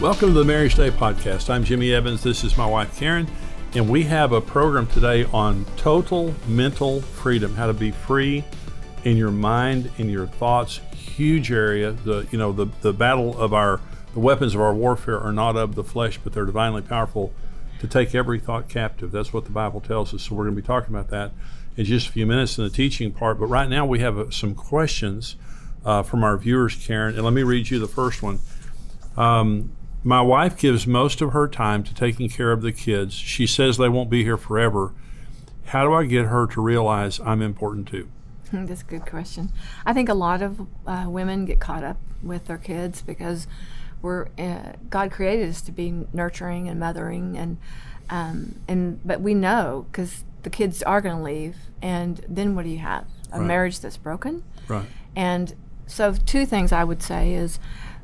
Welcome to the Marriage Today podcast. I'm Jimmy Evans. This is my wife Karen, and we have a program today on total mental freedom, how to be free in your mind, in your thoughts. Huge area. The you know the the battle of our the weapons of our warfare are not of the flesh, but they're divinely powerful to take every thought captive. That's what the Bible tells us. So we're going to be talking about that in just a few minutes in the teaching part. But right now we have uh, some questions uh, from our viewers, Karen, and let me read you the first one. Um, my wife gives most of her time to taking care of the kids. She says they won't be here forever. How do I get her to realize I'm important too? That's a good question. I think a lot of uh, women get caught up with their kids because we're uh, God created us to be nurturing and mothering and um, and but we know because the kids are going to leave and then what do you have a Right. marriage that's broken Right. and so two things I would say is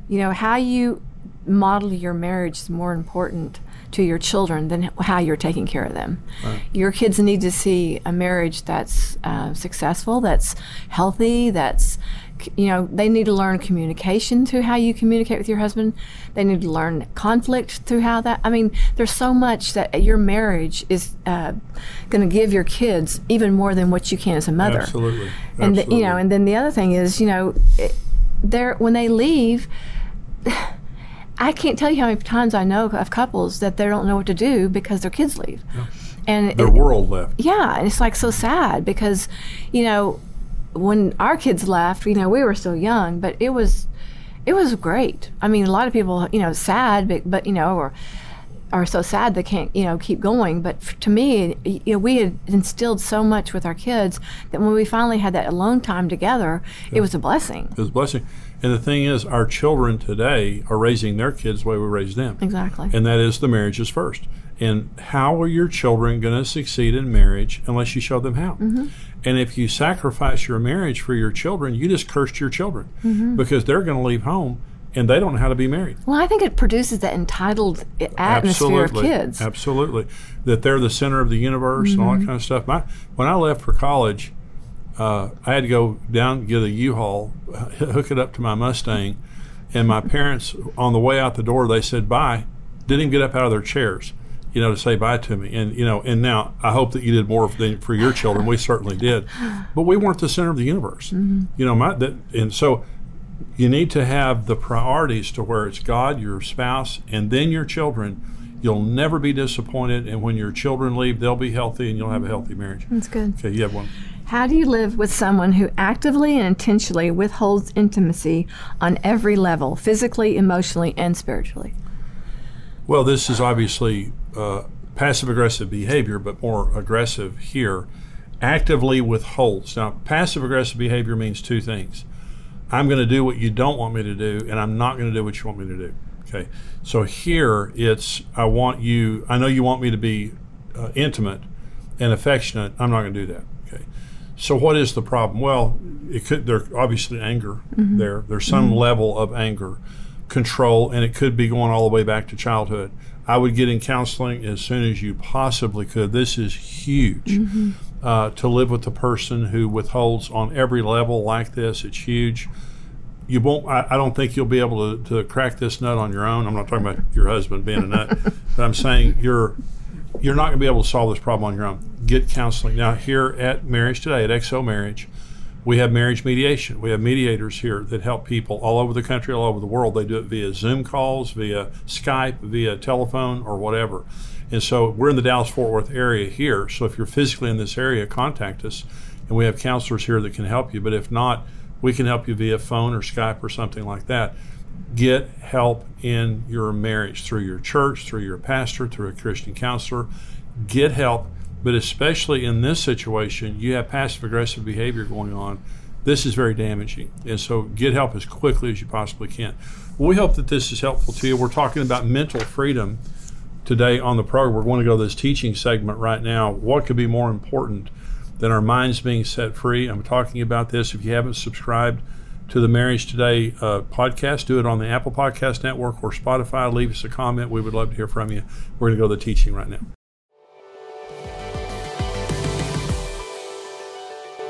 you know how you model your marriage is more important to your children than how you're taking care of them. Your kids need to see a marriage that's uh, successful, that's healthy, that's you know they need to learn communication through how you communicate with your husband. They need to learn conflict through how that. I mean, there's so much that your marriage is uh, going to give your kids even more than what you can as a mother Absolutely. and the, you know and then the other thing is you know they're when they leave i can't tell you how many times i know of couples that they don't know what to do because their kids leave. And Their it- world left. yeah and it's like so sad because you know when our kids left you know we were still young but it was it was great. I mean a lot of people you know sad but, but you know or are so sad they can't you know keep going. But f- to me you know we had instilled so much with our kids that when we finally had that alone time together it was a blessing. It was a blessing. And the thing is, our children today are raising their kids the way we raised them. exactly And that is the marriage is first. And how are your children going to succeed in marriage unless you show them how? Mm-hmm. And if you sacrifice your marriage for your children, you just cursed your children Mm-hmm. because they're going to leave home and they don't know how to be married. well i think it produces that entitled atmosphere Absolutely. of kids Absolutely. That they're the center of the universe and all Mm-hmm. that kind of stuff. My, when I left for college, uh, I had to go down get a U-Haul, hook it up to my Mustang, and my parents on the way out the door they said bye, didn't even get up out of their chairs, you know, to say bye to me. And you know, and now I hope that you did more for, for your children. We certainly did, but we weren't the center of the universe. You know, my that, and so you need to have the priorities to where it's God, your spouse, and then your children. You'll never be disappointed, and when your children leave, they'll be healthy, and you'll have a healthy marriage. that's good Okay, you have one. How do you live with someone who actively and intentionally withholds intimacy on every level, physically, emotionally, and spiritually? Well, this is obviously uh, passive aggressive behavior, but more aggressive here. Actively withholds. Now, passive aggressive behavior means two things. I'm going to do what you don't want me to do, and I'm not going to do what you want me to do. Okay. So here it's I want you. I know you want me to be uh, intimate and affectionate. I'm not going to do that. Okay. So what is the problem? Well, it could. there obviously anger mm-hmm. there. There's some mm-hmm. level of anger, control, and it could be going all the way back to childhood. I would get in counseling as soon as you possibly could. This is huge. Mm-hmm. Uh, to live with a person who withholds on every level like this, it's huge you won't I, I don't think you'll be able to, to crack this nut on your own i'm not talking about your husband being a nut but i'm saying you're you're not going to be able to solve this problem on your own. Get counseling. Now here at marriage today at xo marriage we have marriage mediation. We have mediators here that help people all over the country all over the world. They do it via zoom calls via skype via telephone or whatever. And so we're in the dallas fort worth area here. So if you're physically in this area contact us and we have counselors here that can help you. But if not we can help you via phone or Skype or something like that. Get help in your marriage through your church, through your pastor, through a Christian counselor. Get help, but especially in this situation, you have passive aggressive behavior going on. This is very damaging. And so get help as quickly as you possibly can. We hope that this is helpful to you. We're talking about mental freedom today on the program. We're going to go to this teaching segment right now. What could be more important than our minds being set free? I'm talking about this. If you haven't subscribed to the Marriage Today uh, podcast, do it on the Apple Podcast Network or Spotify. Leave us a comment. We would love to hear from you. We're going to go to the teaching right now.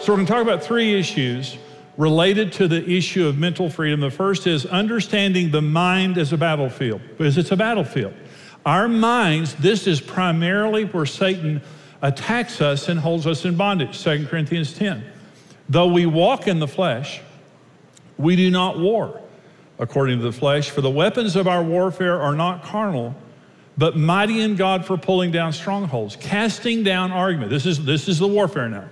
So we're going to talk about three issues related to the issue of mental freedom. The first is understanding the mind as a battlefield, because it's a battlefield. Our minds, this is primarily where Satan attacks us and holds us in bondage. 2 Corinthians 10. Though we walk in the flesh, we do not war according to the flesh, for the weapons of our warfare are not carnal, but mighty in God for pulling down strongholds, casting down argument. This is, this is the warfare now.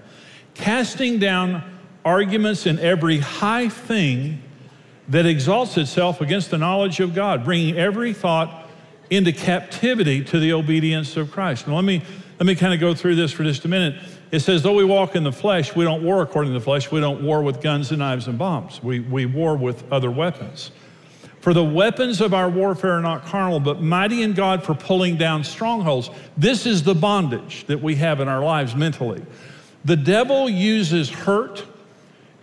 Casting down arguments in every high thing that exalts itself against the knowledge of God, bringing every thought into captivity to the obedience of Christ. Now, let me, let me kind of go through this for just a minute. It says, though we walk in the flesh, we don't war according to the flesh. We don't war with guns and knives and bombs. We, we war with other weapons. For the weapons of our warfare are not carnal, but mighty in God for pulling down strongholds. This is the bondage that we have in our lives mentally. The devil uses hurt,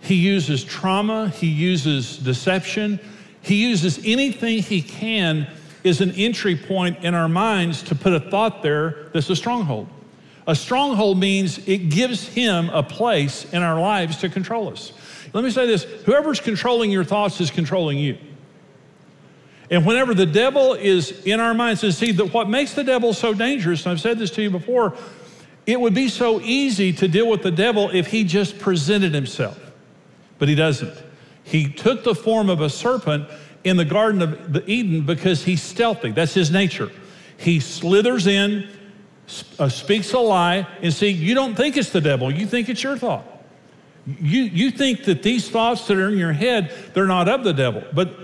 he uses trauma, he uses deception, he uses anything he can as an entry point in our minds to put a thought there that's a stronghold. A stronghold means it gives him a place in our lives to control us. Let me say this whoever's controlling your thoughts is controlling you. And whenever the devil is in our minds, and see that what makes the devil so dangerous, and I've said this to you before, it would be so easy to deal with the devil if he just presented himself. But he doesn't. He took the form of a serpent in the Garden of Eden because he's stealthy. That's his nature. He slithers in, uh, speaks a lie, and see, you don't think it's the devil, you think it's your thought. You, you think that these thoughts that are in your head, they're not of the devil. But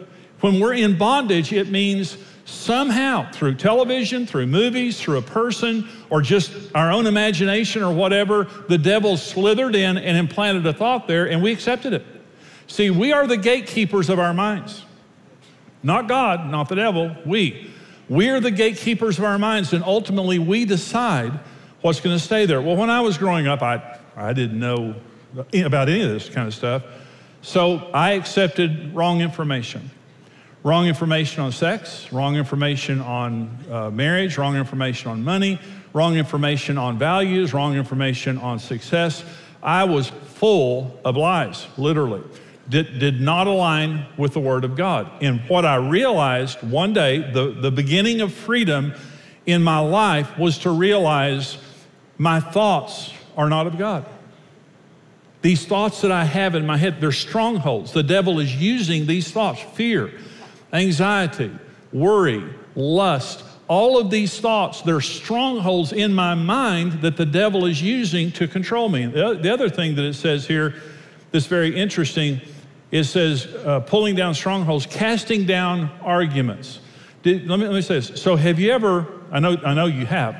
when we're in bondage, it means somehow through television, through movies, through a person, or just our own imagination or whatever, the devil slithered in and implanted a thought there, and we accepted it. See, we are the gatekeepers of our minds. Not God, not the devil, we. We are the gatekeepers of our minds, and ultimately we decide what's going to stay there. Well, when I was growing up, I, I didn't know about any of this kind of stuff. So I accepted wrong information. Wrong information on sex, wrong information on uh, marriage, wrong information on money, wrong information on values, wrong information on success. I was full of lies, literally did, did not align with the Word of God. And what I realized one day, the, the beginning of freedom in my life was to realize my thoughts are not of God. These thoughts that I have in my head, they're strongholds. The devil is using these thoughts fear, anxiety, worry, lust. All of these thoughts, they're strongholds in my mind that the devil is using to control me. The, the other thing that it says here that's very interesting it says uh, pulling down strongholds, casting down arguments. Did, let, me, let me say this. So, have you ever, I know, I know you have,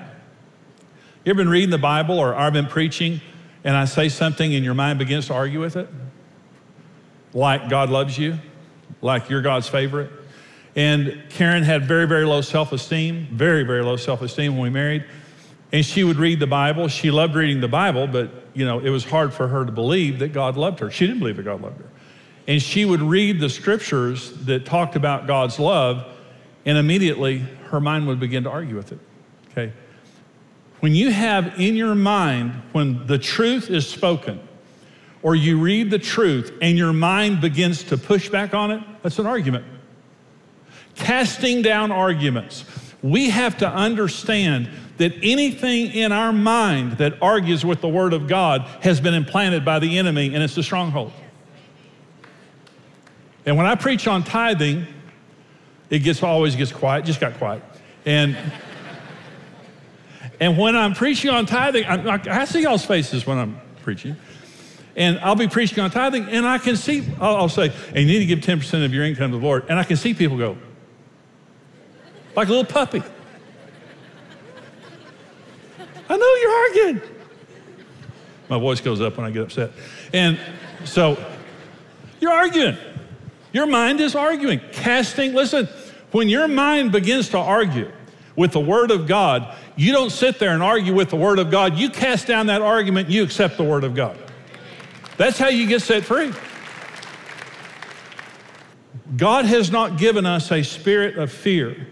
you ever been reading the Bible or I've been preaching and I say something and your mind begins to argue with it? Like God loves you, like you're God's favorite. And Karen had very, very low self esteem, very, very low self esteem when we married. And she would read the Bible. She loved reading the Bible, but you know, it was hard for her to believe that God loved her. She didn't believe that God loved her. And she would read the scriptures that talked about God's love, and immediately her mind would begin to argue with it. Okay? When you have in your mind, when the truth is spoken, or you read the truth and your mind begins to push back on it, that's an argument. Casting down arguments. We have to understand that anything in our mind that argues with the Word of God has been implanted by the enemy and it's a stronghold. And when I preach on tithing, it gets always gets quiet, just got quiet. And and when I'm preaching on tithing, I, I, see y'all's faces when I'm preaching. And I'll be preaching on tithing, and I can see, I'll, I'll say, you need to give 10% of your income to the Lord. And I can see people go, like a little puppy. I know you're arguing. My voice goes up when I get upset. And so you're arguing. Your mind is arguing, casting. Listen, when your mind begins to argue with the Word of God, you don't sit there and argue with the Word of God. You cast down that argument, you accept the Word of God. That's how you get set free. God has not given us a spirit of fear,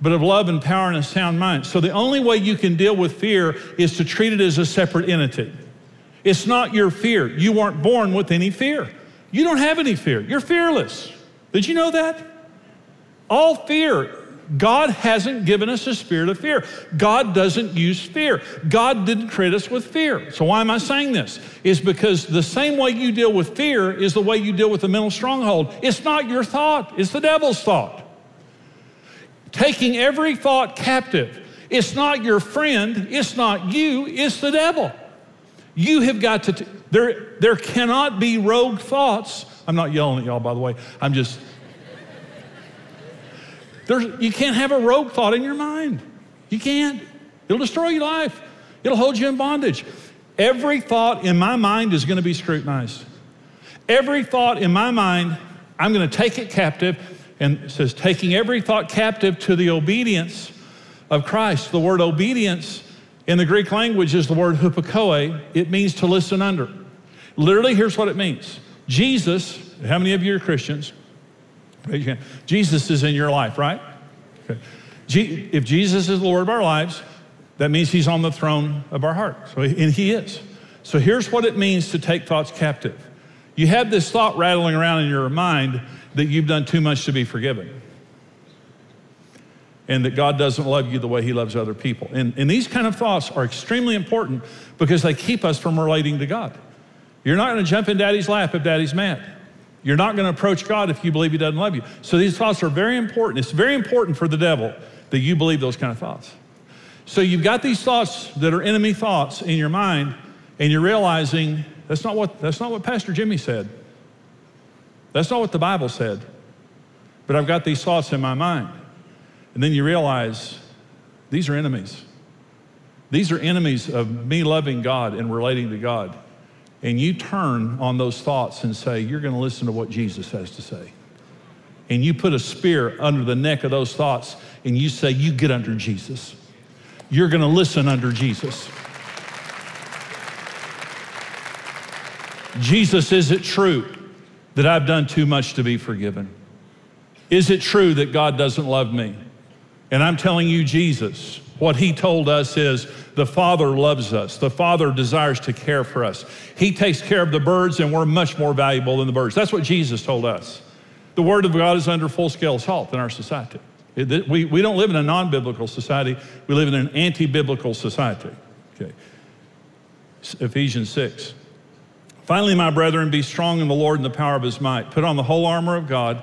but of love and power and a sound mind. So the only way you can deal with fear is to treat it as a separate entity. It's not your fear. You weren't born with any fear. You don't have any fear. You're fearless. Did you know that? All fear. God hasn't given us a spirit of fear. God doesn't use fear. God didn't create us with fear. So, why am I saying this? Is because the same way you deal with fear is the way you deal with the mental stronghold. It's not your thought, it's the devil's thought. Taking every thought captive. It's not your friend, it's not you, it's the devil. You have got to, t- there, there cannot be rogue thoughts. I'm not yelling at y'all, by the way. I'm just there's, you can't have a rogue thought in your mind. You can't. It'll destroy your life, it'll hold you in bondage. Every thought in my mind is going to be scrutinized. Every thought in my mind, I'm going to take it captive. And says, taking every thought captive to the obedience of Christ. The word obedience in the Greek language is the word hupakoe. It means to listen under. Literally, here's what it means Jesus, how many of you are Christians? Raise your hand. Jesus is in your life, right? Okay. If Jesus is the Lord of our lives, that means he's on the throne of our heart. So, and he is. So here's what it means to take thoughts captive. You have this thought rattling around in your mind that you've done too much to be forgiven. And that God doesn't love you the way he loves other people. And, and these kind of thoughts are extremely important because they keep us from relating to God. You're not going to jump in daddy's lap if daddy's mad. You're not going to approach God if you believe He doesn't love you. So these thoughts are very important. It's very important for the devil that you believe those kind of thoughts. So you've got these thoughts that are enemy thoughts in your mind, and you're realizing that's not what, that's not what Pastor Jimmy said. That's not what the Bible said. But I've got these thoughts in my mind. And then you realize these are enemies. These are enemies of me loving God and relating to God and you turn on those thoughts and say, You're going to listen to what Jesus has to say. And you put a spear under the neck of those thoughts and you say, You get under Jesus. You're going to listen under Jesus. Jesus, is it true that I've done too much to be forgiven? Is it true that God doesn't love me? And I'm telling you, Jesus, what he told us is the Father loves us. The Father desires to care for us. He takes care of the birds, and we're much more valuable than the birds. That's what Jesus told us. The Word of God is under full scale assault in our society. It, we, we don't live in a non biblical society, we live in an anti biblical society. Okay. Ephesians 6. Finally, my brethren, be strong in the Lord and the power of his might. Put on the whole armor of God,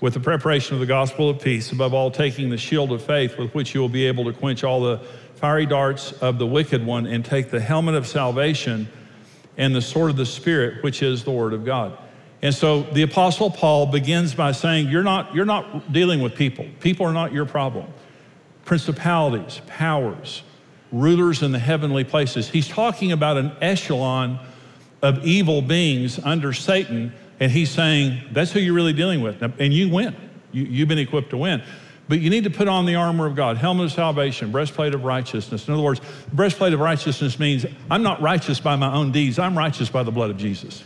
with the preparation of the gospel of peace, above all, taking the shield of faith with which you will be able to quench all the fiery darts of the wicked one and take the helmet of salvation and the sword of the Spirit, which is the Word of God. And so the Apostle Paul begins by saying, You're not, you're not dealing with people. People are not your problem. Principalities, powers, rulers in the heavenly places. He's talking about an echelon of evil beings under Satan, and he's saying, That's who you're really dealing with. And you win. You, you've been equipped to win. But you need to put on the armor of God, helmet of salvation, breastplate of righteousness. In other words, breastplate of righteousness means I'm not righteous by my own deeds, I'm righteous by the blood of Jesus.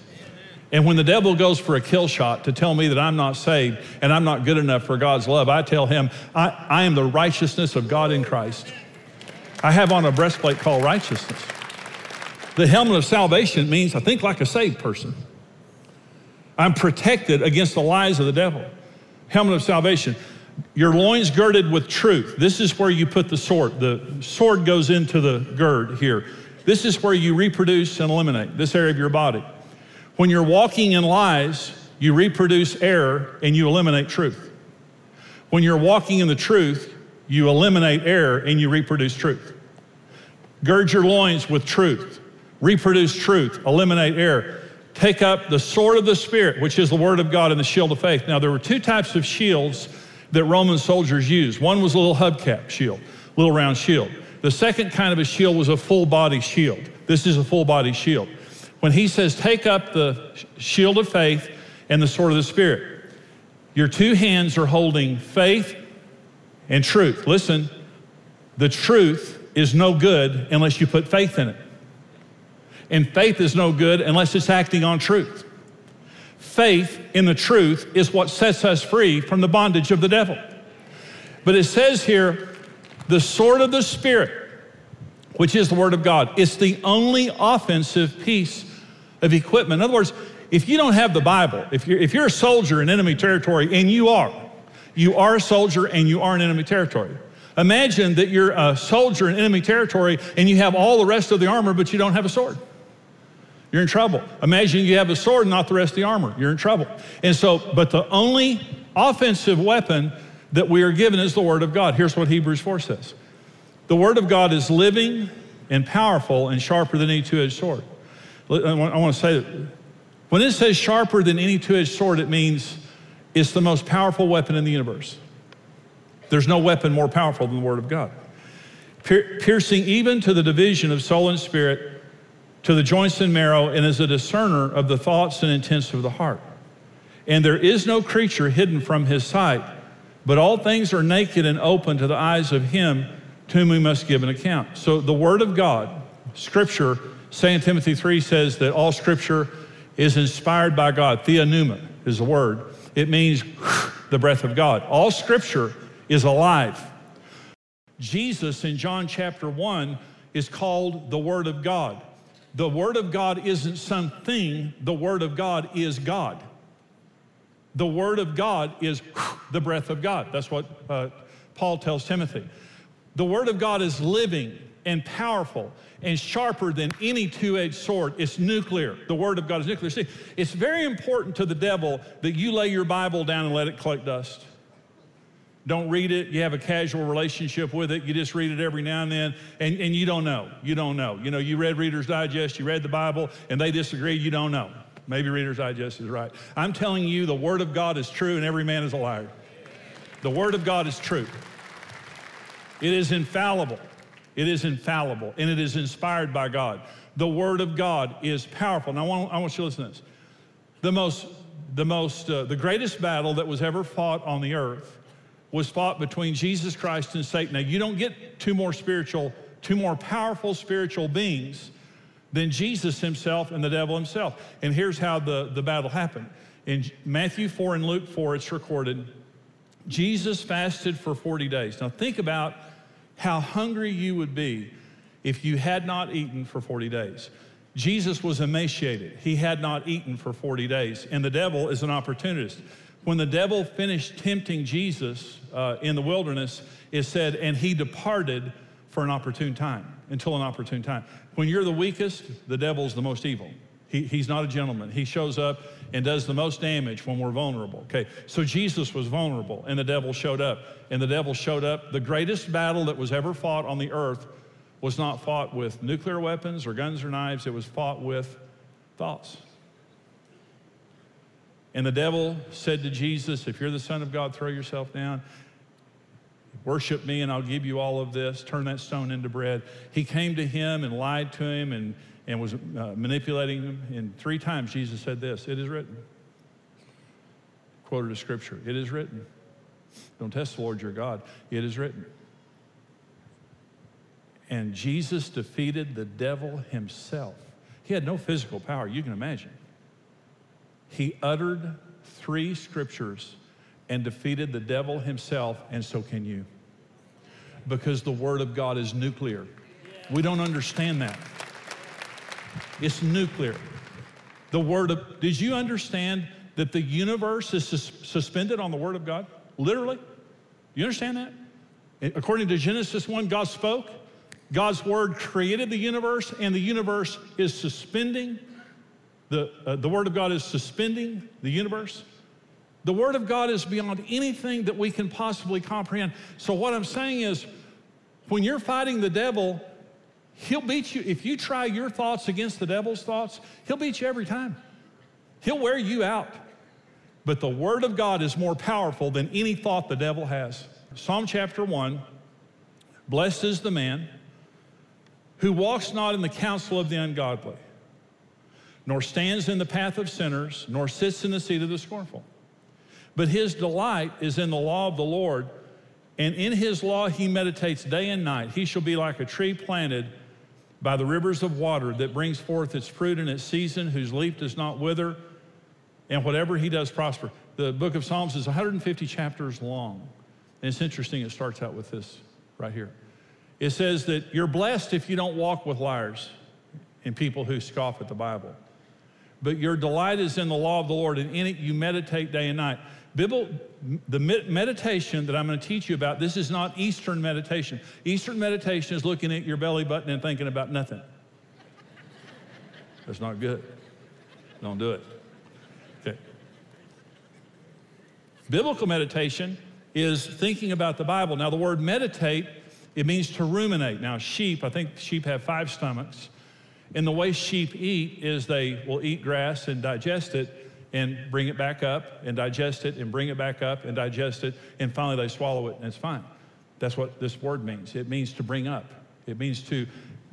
And when the devil goes for a kill shot to tell me that I'm not saved and I'm not good enough for God's love, I tell him, I, I am the righteousness of God in Christ. I have on a breastplate called righteousness. The helmet of salvation means I think like a saved person. I'm protected against the lies of the devil. Helmet of salvation. Your loins girded with truth. This is where you put the sword. The sword goes into the gird here. This is where you reproduce and eliminate this area of your body. When you're walking in lies, you reproduce error and you eliminate truth. When you're walking in the truth, you eliminate error and you reproduce truth. Gird your loins with truth, reproduce truth, eliminate error. Take up the sword of the Spirit, which is the Word of God, and the shield of faith. Now, there were two types of shields that Roman soldiers used. One was a little hubcap shield, little round shield. The second kind of a shield was a full body shield. This is a full body shield. When he says, take up the shield of faith and the sword of the Spirit, Your two hands are holding faith and truth. Listen, the truth is no good unless you put faith in it. And faith is no good unless it's acting on truth. Faith in the truth is what sets us free from the bondage of the devil. But it says here, the sword of the Spirit, which is the Word of God, it's the only offensive piece of equipment. In other words, if you don't have the Bible, if you're, if you're a soldier in enemy territory, and you are, you are a soldier and you are in enemy territory. Imagine that you're a soldier in enemy territory and you have all the rest of the armor, but you don't have a sword. You're in trouble. Imagine you have a sword, not the rest of the armor. You're in trouble. And so, but the only offensive weapon that we are given is the Word of God. Here's what Hebrews 4 says The Word of God is living and powerful and sharper than any two edged sword. I want to say that when it says sharper than any two edged sword, it means it's the most powerful weapon in the universe. There's no weapon more powerful than the Word of God. Piercing even to the division of soul and spirit, to the joints and marrow, and is a discerner of the thoughts and intents of the heart. And there is no creature hidden from his sight, but all things are naked and open to the eyes of him to whom we must give an account. So the Word of God, Scripture, 2 Timothy 3 says that all Scripture is inspired by God. Theopneuma is the word. It means the breath of God. All Scripture is alive. Jesus in John chapter 1 is called the Word of God. The Word of God isn't something, the Word of God is God. The Word of God is the breath of God. That's what uh, Paul tells Timothy. The Word of God is living and powerful and sharper than any two edged sword. It's nuclear. The Word of God is nuclear. See, it's very important to the devil that you lay your Bible down and let it collect dust. Don't read it. You have a casual relationship with it. You just read it every now and then, and, and you don't know. You don't know. You know, you read Reader's Digest, you read the Bible, and they disagree. You don't know. Maybe Reader's Digest is right. I'm telling you, the Word of God is true, and every man is a liar. The Word of God is true. It is infallible. It is infallible, and it is inspired by God. The Word of God is powerful. Now, I want, I want you to listen to this. The most, the most, uh, the greatest battle that was ever fought on the earth was fought between Jesus Christ and Satan. Now, you don't get two more spiritual, two more powerful spiritual beings than Jesus himself and the devil himself. And here's how the, the battle happened. In Matthew 4 and Luke 4, it's recorded Jesus fasted for 40 days. Now, think about how hungry you would be if you had not eaten for 40 days. Jesus was emaciated. He had not eaten for 40 days. And the devil is an opportunist. When the devil finished tempting Jesus uh, in the wilderness, it said, and he departed for an opportune time, until an opportune time. When you're the weakest, the devil's the most evil. He, he's not a gentleman. He shows up and does the most damage when we're vulnerable. Okay, so Jesus was vulnerable and the devil showed up. And the devil showed up. The greatest battle that was ever fought on the earth was not fought with nuclear weapons or guns or knives, it was fought with thoughts. And the devil said to Jesus, If you're the Son of God, throw yourself down. Worship me, and I'll give you all of this. Turn that stone into bread. He came to him and lied to him and, and was uh, manipulating him. And three times Jesus said this It is written. Quoted a scripture It is written. Don't test the Lord your God. It is written. And Jesus defeated the devil himself. He had no physical power, you can imagine. He uttered three scriptures and defeated the devil himself, and so can you. Because the Word of God is nuclear. We don't understand that. It's nuclear. The Word of, did you understand that the universe is sus- suspended on the Word of God? Literally? You understand that? According to Genesis 1, God spoke. God's Word created the universe, and the universe is suspending the, uh, the Word of God is suspending the universe. The Word of God is beyond anything that we can possibly comprehend. So, what I'm saying is, when you're fighting the devil, he'll beat you. If you try your thoughts against the devil's thoughts, he'll beat you every time. He'll wear you out. But the Word of God is more powerful than any thought the devil has. Psalm chapter 1 Blessed is the man who walks not in the counsel of the ungodly nor stands in the path of sinners, nor sits in the seat of the scornful. But his delight is in the law of the Lord, and in his law he meditates day and night. He shall be like a tree planted by the rivers of water that brings forth its fruit in its season, whose leaf does not wither, and whatever he does prosper. The book of Psalms is 150 chapters long. And it's interesting, it starts out with this right here. It says that you're blessed if you don't walk with liars and people who scoff at the Bible. But your delight is in the law of the Lord, and in it you meditate day and night. Bible, the meditation that I'm going to teach you about, this is not Eastern meditation. Eastern meditation is looking at your belly button and thinking about nothing. That's not good. Don't do it. Okay. Biblical meditation is thinking about the Bible. Now, the word meditate, it means to ruminate. Now, sheep, I think sheep have five stomachs. And the way sheep eat is they will eat grass and digest it and bring it back up and digest it and bring it back up and digest it. And finally, they swallow it and it's fine. That's what this word means. It means to bring up, it means to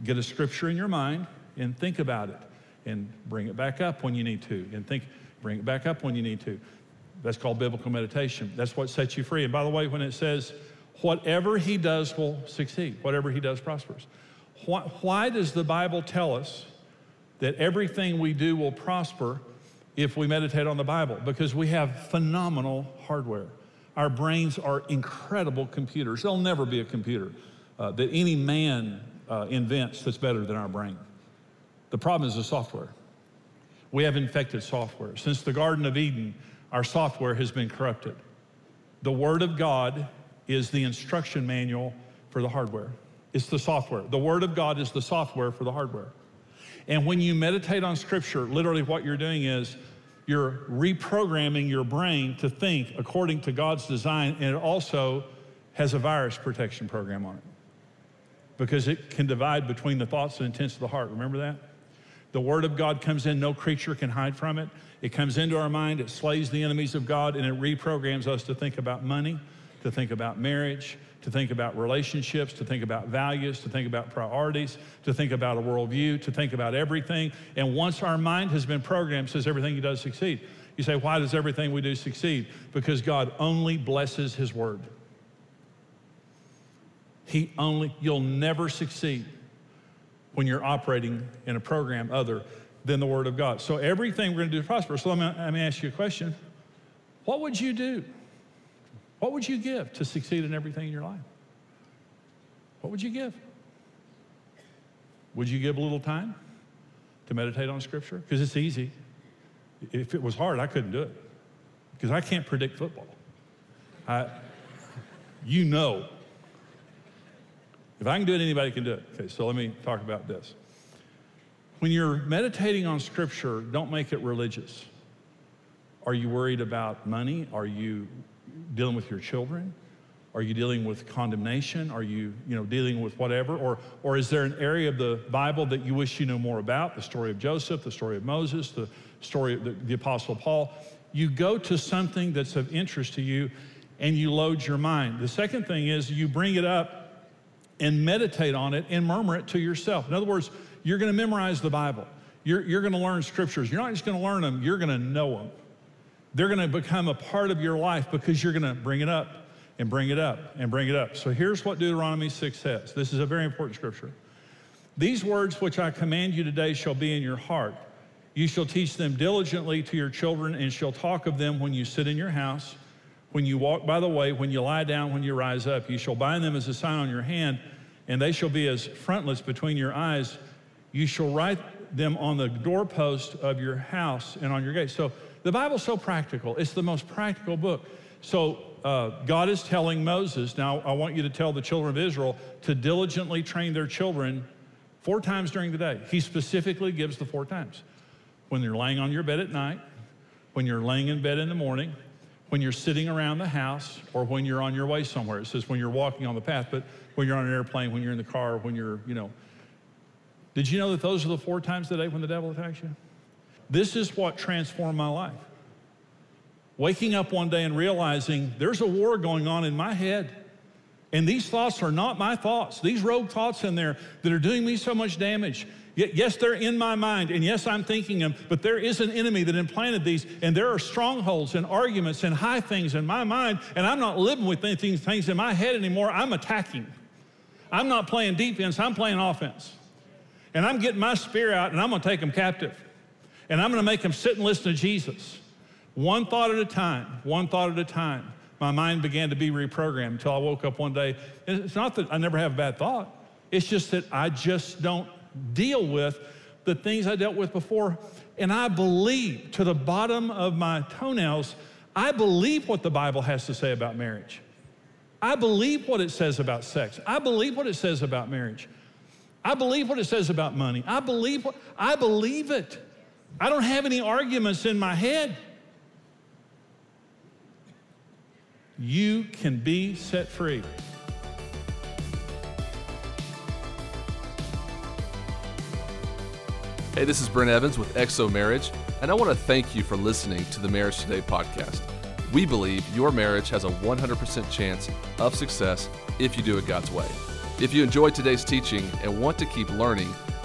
get a scripture in your mind and think about it and bring it back up when you need to and think, bring it back up when you need to. That's called biblical meditation. That's what sets you free. And by the way, when it says, whatever he does will succeed, whatever he does prospers. Why, why does the Bible tell us that everything we do will prosper if we meditate on the Bible? Because we have phenomenal hardware. Our brains are incredible computers. There'll never be a computer uh, that any man uh, invents that's better than our brain. The problem is the software. We have infected software. Since the Garden of Eden, our software has been corrupted. The Word of God is the instruction manual for the hardware. It's the software. The Word of God is the software for the hardware. And when you meditate on Scripture, literally what you're doing is you're reprogramming your brain to think according to God's design, and it also has a virus protection program on it because it can divide between the thoughts and intents of the heart. Remember that? The Word of God comes in, no creature can hide from it. It comes into our mind, it slays the enemies of God, and it reprograms us to think about money, to think about marriage, to think about relationships, to think about values, to think about priorities, to think about a worldview, to think about everything. And once our mind has been programmed, says everything he does succeed. You say, why does everything we do succeed? Because God only blesses his word. He only, you'll never succeed when you're operating in a program other than the Word of God. So everything we're going to do is prosper. So let me, let me ask you a question. What would you do? What would you give to succeed in everything in your life? What would you give? Would you give a little time to meditate on Scripture? Because it's easy. If it was hard, I couldn't do it because I can't predict football. I, you know if I can do it, anybody can do it. Okay, so let me talk about this. When you're meditating on Scripture, don't make it religious. Are you worried about money? Are you dealing with your children? Are you dealing with condemnation? Are you, you know, dealing with whatever? Or, or is there an area of the Bible that you wish you knew more about? The story of Joseph, the story of Moses, the story of the, the Apostle Paul. You go to something that's of interest to you and you load your mind. The second thing is you bring it up and meditate on it and murmur it to yourself. In other words, you're going to memorize the Bible. You're, you're going to learn scriptures. You're not just going to learn them, you're going to know them. They're going to become a part of your life because you're going to bring it up and bring it up and bring it up. So here's what Deuteronomy 6 says. This is a very important scripture. These words which I command you today shall be in your heart. You shall teach them diligently to your children and shall talk of them when you sit in your house when you walk by the way, when you lie down, when you rise up, you shall bind them as a sign on your hand, and they shall be as frontlets between your eyes. You shall write them on the doorpost of your house and on your gate. So the Bible's so practical. It's the most practical book. So uh, God is telling Moses, now I want you to tell the children of Israel to diligently train their children four times during the day. He specifically gives the four times. When you're laying on your bed at night, when you're laying in bed in the morning, when you're sitting around the house or when you're on your way somewhere. It says when you're walking on the path, but when you're on an airplane, when you're in the car, when you're, you know. Did you know that those are the four times a day when the devil attacks you? This is what transformed my life. Waking up one day and realizing there's a war going on in my head. And these thoughts are not my thoughts. These rogue thoughts in there that are doing me so much damage. Yes, they're in my mind, and yes, I'm thinking them, but there is an enemy that implanted these, and there are strongholds and arguments and high things in my mind, and I'm not living with things, things in my head anymore. I'm attacking. I'm not playing defense, I'm playing offense. And I'm getting my spear out, and I'm going to take them captive. And I'm going to make them sit and listen to Jesus. One thought at a time, one thought at a time. My mind began to be reprogrammed until I woke up one day. It's not that I never have a bad thought, it's just that I just don't deal with the things I dealt with before. And I believe to the bottom of my toenails, I believe what the Bible has to say about marriage. I believe what it says about sex. I believe what it says about marriage. I believe what it says about money. I believe what, I believe it. I don't have any arguments in my head. You can be set free. Hey, this is Brent Evans with XO Marriage, and I want to thank you for listening to the Marriage Today podcast. We believe your marriage has a 100% chance of success if you do it God's way. If you enjoyed today's teaching and want to keep learning,